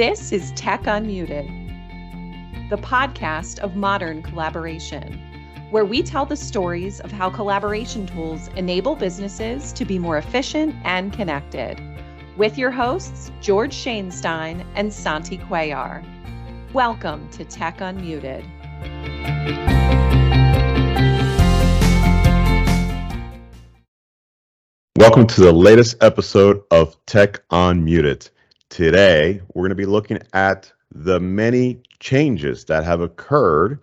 This is Tech Unmuted, the podcast of modern collaboration, where we tell the stories of how collaboration tools enable businesses to be more efficient and connected. With your hosts, George Shainstein and Santi Cuellar. Welcome to Tech Unmuted. Welcome to the latest episode of Tech Unmuted. Today, we're going to be looking at the many changes that have occurred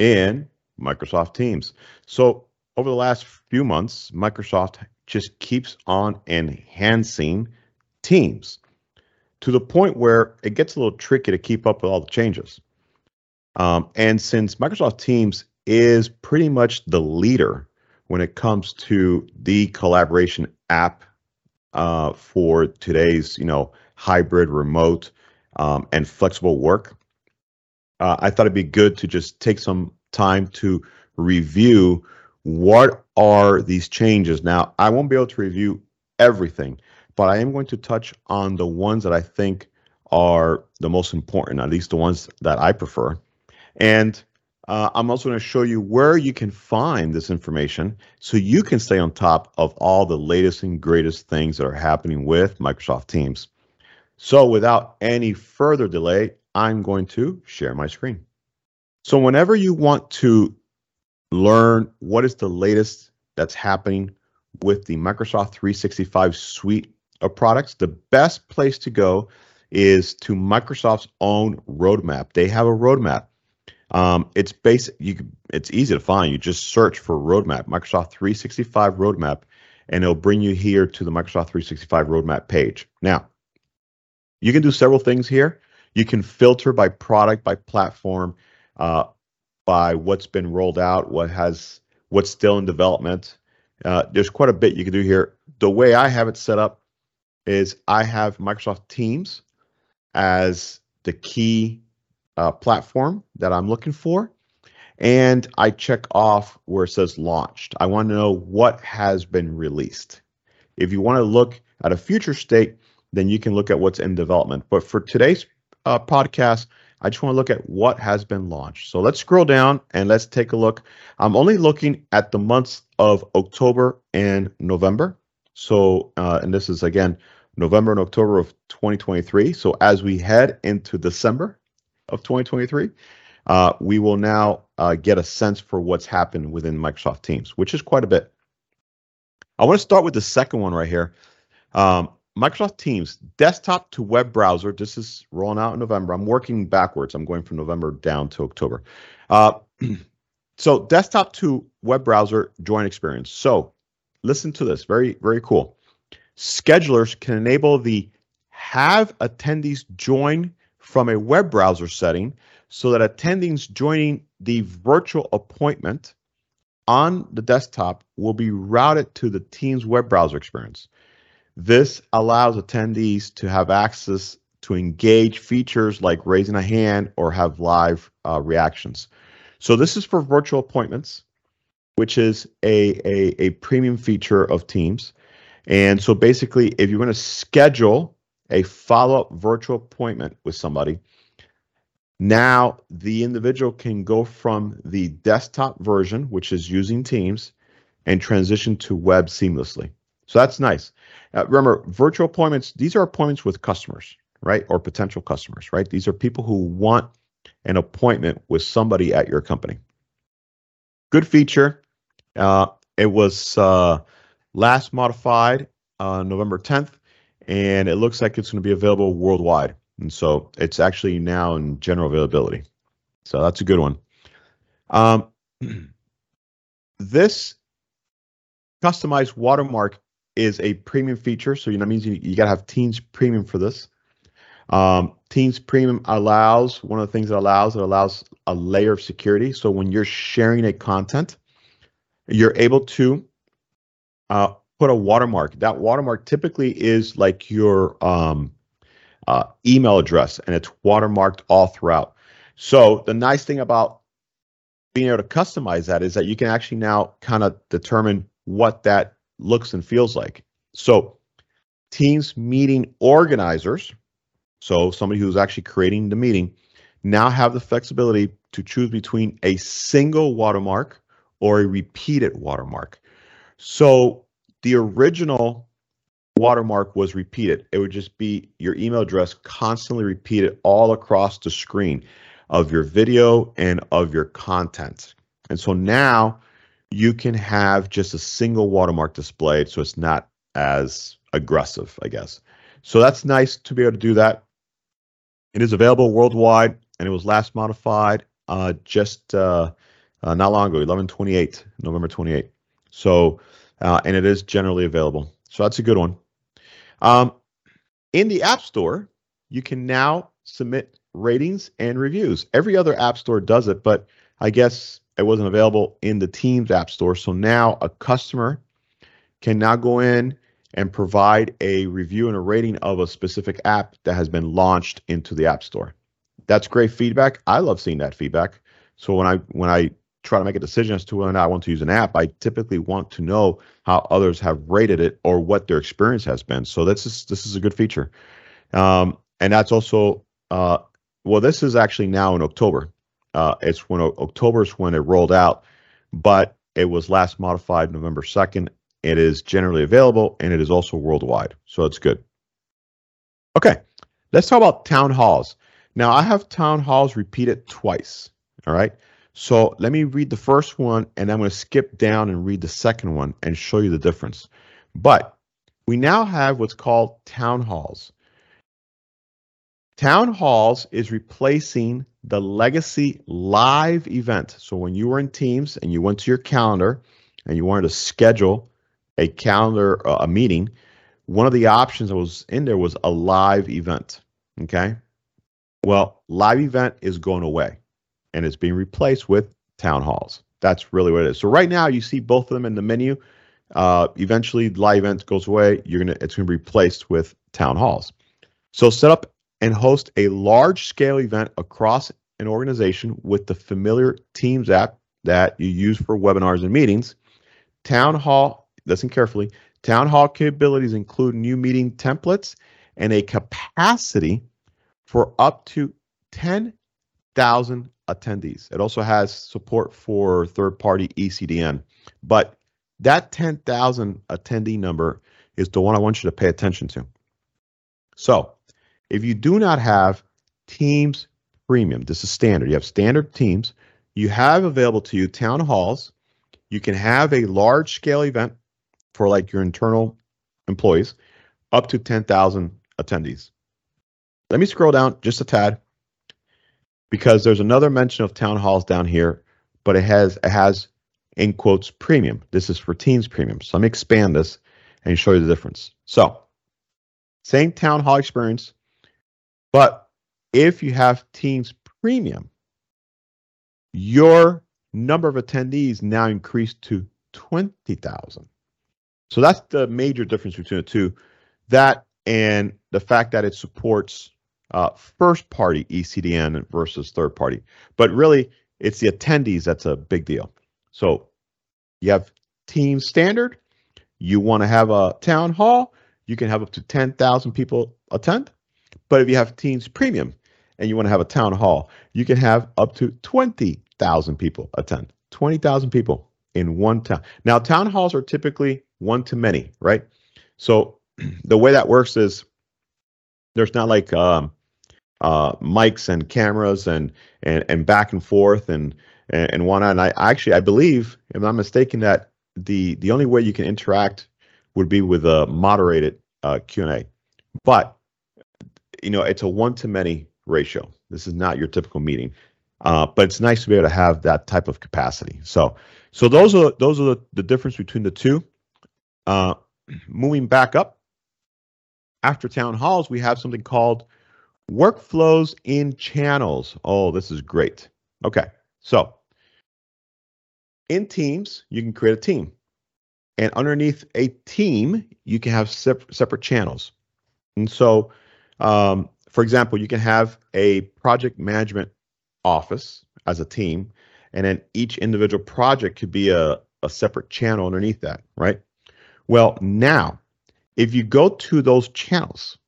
in Microsoft Teams. So, over the last few months, Microsoft just keeps on enhancing Teams to the point where it gets a little tricky to keep up with all the changes. Um, and since Microsoft Teams is pretty much the leader when it comes to the collaboration app uh, for today's, you know, hybrid, remote, um, and flexible work. Uh, I thought it'd be good to just take some time to review what are these changes. Now, I won't be able to review everything, but I am going to touch on the ones that I think are the most important, at least the ones that I prefer. And uh, I'm also going to show you where you can find this information so you can stay on top of all the latest and greatest things that are happening with Microsoft Teams. So without any further delay, I'm going to share my screen. So whenever you want to learn what is the latest that's happening with the Microsoft 365 suite of products, the best place to go is to Microsoft's own roadmap. They have a roadmap. Um, it's basic. You it's easy to find. You just search for roadmap, Microsoft 365 roadmap, and it'll bring you here to the Microsoft 365 roadmap page. Now, you can do several things here. You can filter by product, by platform, uh, by what's been rolled out, what has what's still in development. Uh, there's quite a bit you can do here. The way I have it set up is I have Microsoft Teams as the key uh, platform that I'm looking for, and I check off where it says launched. I want to know what has been released. If you want to look at a future state, then you can look at what's in development. But for today's uh, podcast, I just want to look at what has been launched. So let's scroll down and let's take a look. I'm only looking at the months of October and November. So, uh, and this is again November and October of 2023. So as we head into December of 2023, uh, we will now uh, get a sense for what's happened within Microsoft Teams, which is quite a bit. I want to start with the second one right here. Um, Microsoft Teams, desktop to web browser. This is rolling out in November. I'm working backwards. I'm going from November down to October. Uh, so, desktop to web browser join experience. So, listen to this. Very, very cool. Schedulers can enable the have attendees join from a web browser setting so that attendees joining the virtual appointment on the desktop will be routed to the Teams web browser experience. This allows attendees to have access to engage features like raising a hand or have live uh, reactions. So this is for virtual appointments, which is a, a, a premium feature of Teams. And so basically, if you're going to schedule a follow-up virtual appointment with somebody, now the individual can go from the desktop version, which is using Teams, and transition to web seamlessly. So that's nice. Uh, remember, virtual appointments, these are appointments with customers, right? Or potential customers, right? These are people who want an appointment with somebody at your company. Good feature. Uh, it was uh, last modified November 10th, and it looks like it's going to be available worldwide. And so it's actually now in general availability. So that's a good one. Um, this customized watermark is a premium feature. So that means you, you got to have Teams Premium for this. Um, Teams Premium allows one of the things it allows it allows a layer of security. So when you're sharing a content, you're able to uh, put a watermark. That watermark typically is like your um, uh, email address, and it's watermarked all throughout. So the nice thing about being able to customize that is that you can actually now kind of determine what that looks and feels like. So, Teams meeting organizers. so somebody who's actually creating the meeting, now have the flexibility to choose between a single watermark or a repeated watermark. So the original watermark was repeated. It would just be your email address constantly repeated all across the screen of your video and of your content. And so now you can have just a single watermark displayed so it's not as aggressive, I guess. So that's nice to be able to do that. It is available worldwide and it was last modified uh, just uh, uh, not long ago, 1128, November 28. So, uh, and it is generally available. So that's a good one. Um, in the App Store, you can now submit ratings and reviews. Every other App Store does it, but I guess it wasn't available in the Teams App Store. So now a customer can now go in and provide a review and a rating of a specific app that has been launched into the App Store. That's great feedback. I love seeing that feedback. So when I when I try to make a decision as to whether or not I want to use an app, I typically want to know how others have rated it or what their experience has been. So this is this is a good feature, um, and that's also uh, well, this is actually now in October. Uh, it's when October is when it rolled out, but it was last modified November second. It is generally available and it is also worldwide, so it's good. Okay, let's talk about town halls. Now I have town halls repeated twice. All right. So let me read the first one and I'm going to skip down and read the second one and show you the difference. But we now have what's called town halls. Town halls is replacing the legacy live event. So when you were in Teams and you went to your calendar and you wanted to schedule a calendar, uh, a meeting, one of the options that was in there was a live event. Okay. Well, live event is going away and it's being replaced with town halls. That's really what it is. So right now you see both of them in the menu. Uh, eventually, live event goes away. You're gonna it's gonna be replaced with town halls. So set up and host a large scale event across an organization with the familiar Teams app that you use for webinars and meetings. Town hall, listen carefully. Town hall capabilities include new meeting templates and a capacity for up to 10,000 attendees. It also has support for third party ECDN. But that 10,000 attendee number is the one I want you to pay attention to. So if you do not have Teams Premium, this is standard, you have standard Teams, you have available to you town halls. You can have a large scale event for like your internal employees up to 10,000 attendees. Let me scroll down just a tad because there's another mention of town halls down here, but it has it has in quotes premium. This is for Teams premium. So let me expand this and show you the difference. So same town hall experience, but if you have Teams premium, your number of attendees now increased to 20,000. So that's the major difference between the two. That and the fact that it supports uh, first party ECDN versus third party. But really, it's the attendees that's a big deal. So you have team standard, you want to have a town hall, you can have up to 10,000 people attend. But if you have Teams Premium and you want to have a town hall, you can have up to 20,000 people attend. 20,000 people in one town. Now, town halls are typically one to many, right? So the way that works is there's not like um, uh, mics and cameras and, and and back and forth and and, and whatnot. And I actually I believe, if I'm mistaken, that the the only way you can interact would be with a moderated uh, Q and A. But you know, it's a one to many ratio. This is not your typical meeting, uh, but it's nice to be able to have that type of capacity. So so those are those are the, the difference between the two. Uh, moving back up after town halls, we have something called workflows in channels. Oh, this is great. Okay, so in Teams, you can create a team. And underneath a team, you can have sep- separate channels. And so, um, for example, you can have a project management office as a team, and then each individual project could be a, a separate channel underneath that, right? Well, now if you go to those channels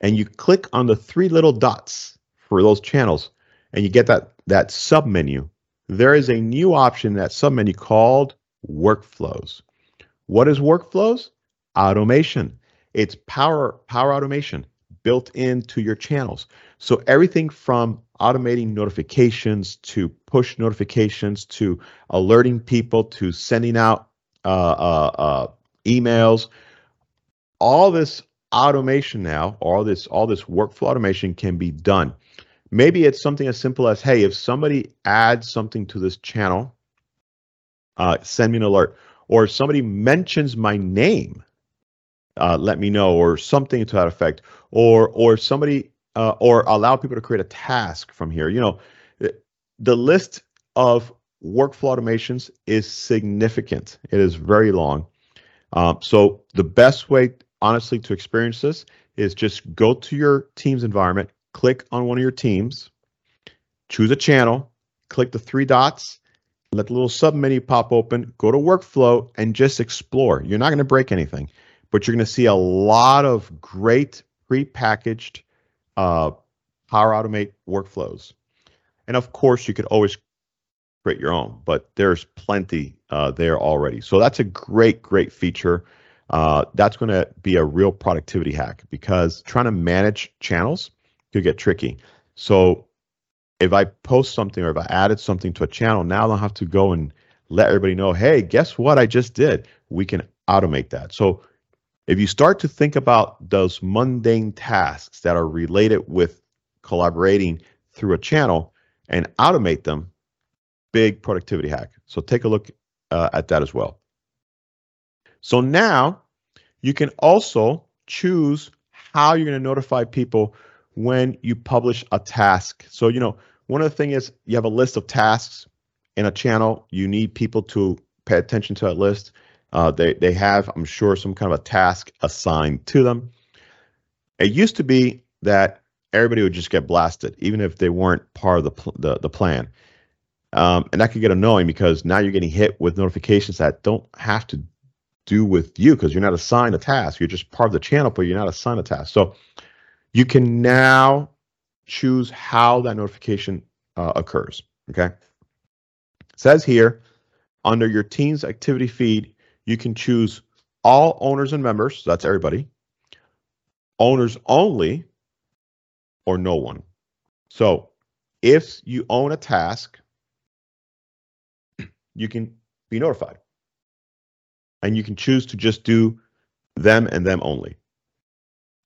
and you click on the three little dots for those channels and you get that that sub menu, there is a new option in that sub menu called workflows. What is workflows? Automation. It's power power automation built into your channels. So everything from automating notifications to push notifications to alerting people to sending out uh, uh, uh, emails, all this automation now, all this all this workflow automation can be done. Maybe it's something as simple as, hey, if somebody adds something to this channel, uh, send me an alert. Or if somebody mentions my name, uh, let me know, or something to that effect. Or or somebody uh, or allow people to create a task from here. You know, the list of workflow automations is significant. It is very long. Um, so the best way, honestly, to experience this is just go to your team's environment, click on one of your teams, choose a channel, click the three dots, let the little sub menu pop open, go to workflow, and just explore. You're not going to break anything, but you're going to see a lot of great pre-packaged uh, Power Automate workflows. And of course, you could always create your own, but there's plenty uh, there already. So that's a great, great feature. Uh, that's going to be a real productivity hack because trying to manage channels could get tricky. So if I post something or if I added something to a channel, now I don't have to go and let everybody know, hey, guess what I just did? We can automate that. So if you start to think about those mundane tasks that are related with collaborating through a channel and automate them, big productivity hack. So take a look uh, at that as well. So now you can also choose how you're going to notify people when you publish a task. So, you know, one of the things is you have a list of tasks in a channel. You need people to pay attention to that list. Uh, they they have, I'm sure, some kind of a task assigned to them. It used to be that everybody would just get blasted, even if they weren't part of the the, the plan, um, and that could get annoying because now you're getting hit with notifications that don't have to do with you because you're not assigned a task. You're just part of the channel, but you're not assigned a task. So you can now choose how that notification uh, occurs. Okay. It says here under your team's activity feed, you can choose all owners and members, so that's everybody, owners only, or no one. So if you own a task, you can be notified. And you can choose to just do them and them only.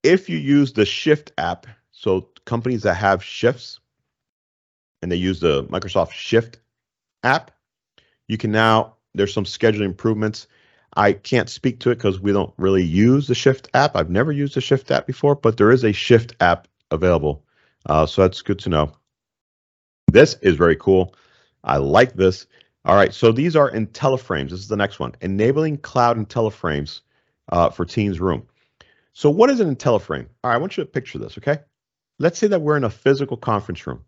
If you use the Shift app, so companies that have shifts and they use the Microsoft Shift app, you can now, there's some scheduling improvements. I can't speak to it because we don't really use the Shift app. I've never used the Shift app before, but there is a Shift app available. Uh, so that's good to know. This is very cool. I like this. All right, so these are IntelliFrames. This is the next one. Enabling cloud IntelliFrames uh, for Teams Room. So what is an IntelliFrame? All right, I want you to picture this, okay? Let's say that we're in a physical conference room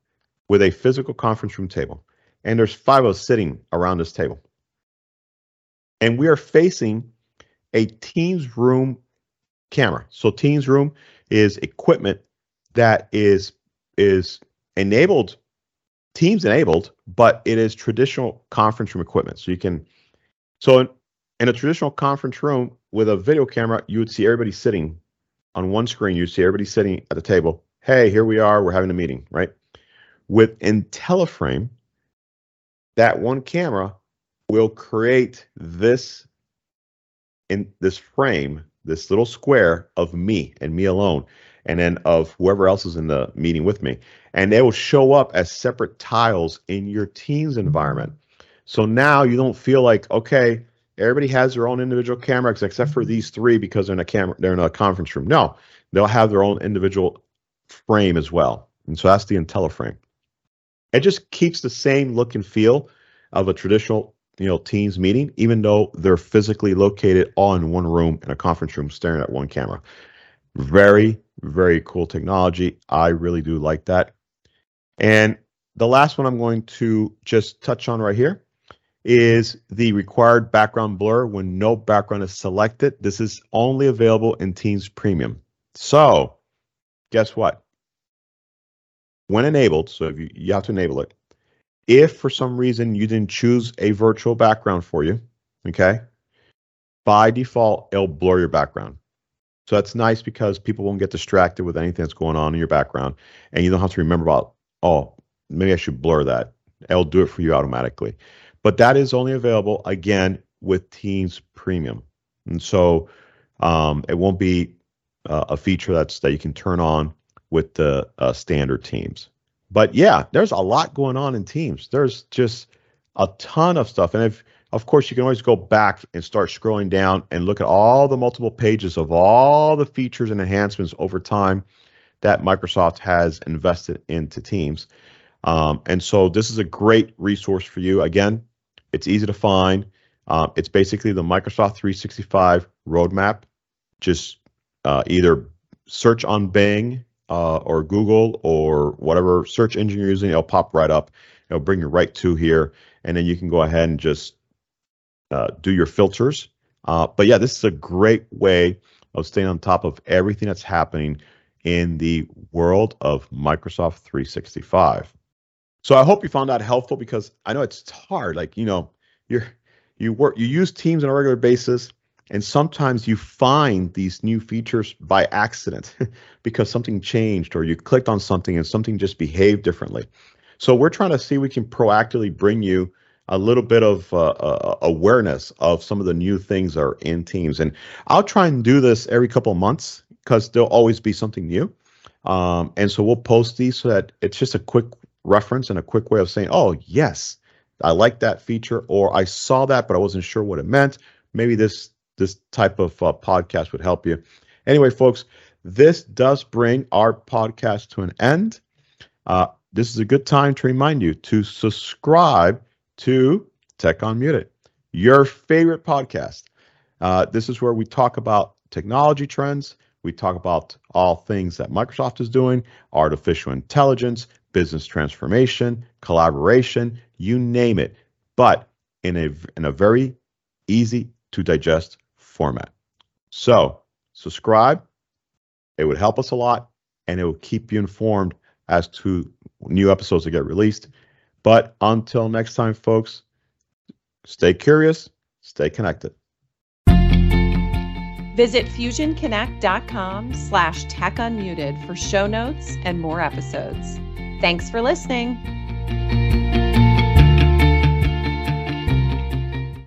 with a physical conference room table, and there's five of us sitting around this table and we are facing a Teams Room camera. So Teams Room is equipment that is is enabled, Teams enabled, but it is traditional conference room equipment. So you can, so in, in a traditional conference room with a video camera, you would see everybody sitting on one screen. You see everybody sitting at the table. Hey, here we are. We're having a meeting, right? With IntelliFrame, that one camera will create this in this frame, this little square of me and me alone, and then of whoever else is in the meeting with me. And they will show up as separate tiles in your team's environment. So now you don't feel like, okay, everybody has their own individual cameras except for these three because they're in a camera, they're in a conference room. No, they'll have their own individual frame as well. And so that's the IntelliFrame. It just keeps the same look and feel of a traditional you know teams meeting even though they're physically located all in one room in a conference room staring at one camera. Very very cool technology. I really do like that. And the last one i'm going to just touch on right here is the required background blur when no background is selected. This is only available in teams premium. So guess what? When enabled, so if you, you have to enable it, if for some reason you didn't choose a virtual background for you, okay, by default, it'll blur your background. So that's nice because people won't get distracted with anything that's going on in your background. And you don't have to remember about, oh, maybe I should blur that. It'll do it for you automatically. But that is only available, again, with Teams Premium. And so um, it won't be uh, a feature that's that you can turn on with the uh, standard Teams. But yeah, there's a lot going on in Teams. There's just a ton of stuff. And if of course, you can always go back and start scrolling down and look at all the multiple pages of all the features and enhancements over time that Microsoft has invested into Teams. Um, and so this is a great resource for you. Again, it's easy to find. Uh, it's basically the Microsoft 365 roadmap. Just uh, either search on Bing uh, or Google or whatever search engine you're using, it'll pop right up. It'll bring you right to here, and then you can go ahead and just uh, do your filters. Uh, but yeah, this is a great way of staying on top of everything that's happening in the world of Microsoft 365. So I hope you found that helpful because I know it's hard. Like you know, you're you work you use Teams on a regular basis, and sometimes you find these new features by accident because something changed or you clicked on something and something just behaved differently. So we're trying to see we can proactively bring you a little bit of uh, uh, awareness of some of the new things that are in Teams. And I'll try and do this every couple of months because there'll always be something new. Um, and so we'll post these so that it's just a quick reference and a quick way of saying, oh, yes, I like that feature, or I saw that, but I wasn't sure what it meant. Maybe this this type of uh, podcast would help you. Anyway, folks, this does bring our podcast to an end. Uh, this is a good time to remind you to subscribe to Tech Unmuted, your favorite podcast. Uh, this is where we talk about technology trends. We talk about all things that Microsoft is doing, artificial intelligence, business transformation, collaboration, you name it, but in a in a very easy to digest format. So, subscribe. It would help us a lot and it will keep you informed as to new episodes that get released. But until next time, folks, stay curious, stay connected. Visit fusionconnect.com slash tech unmuted for show notes and more episodes. Thanks for listening.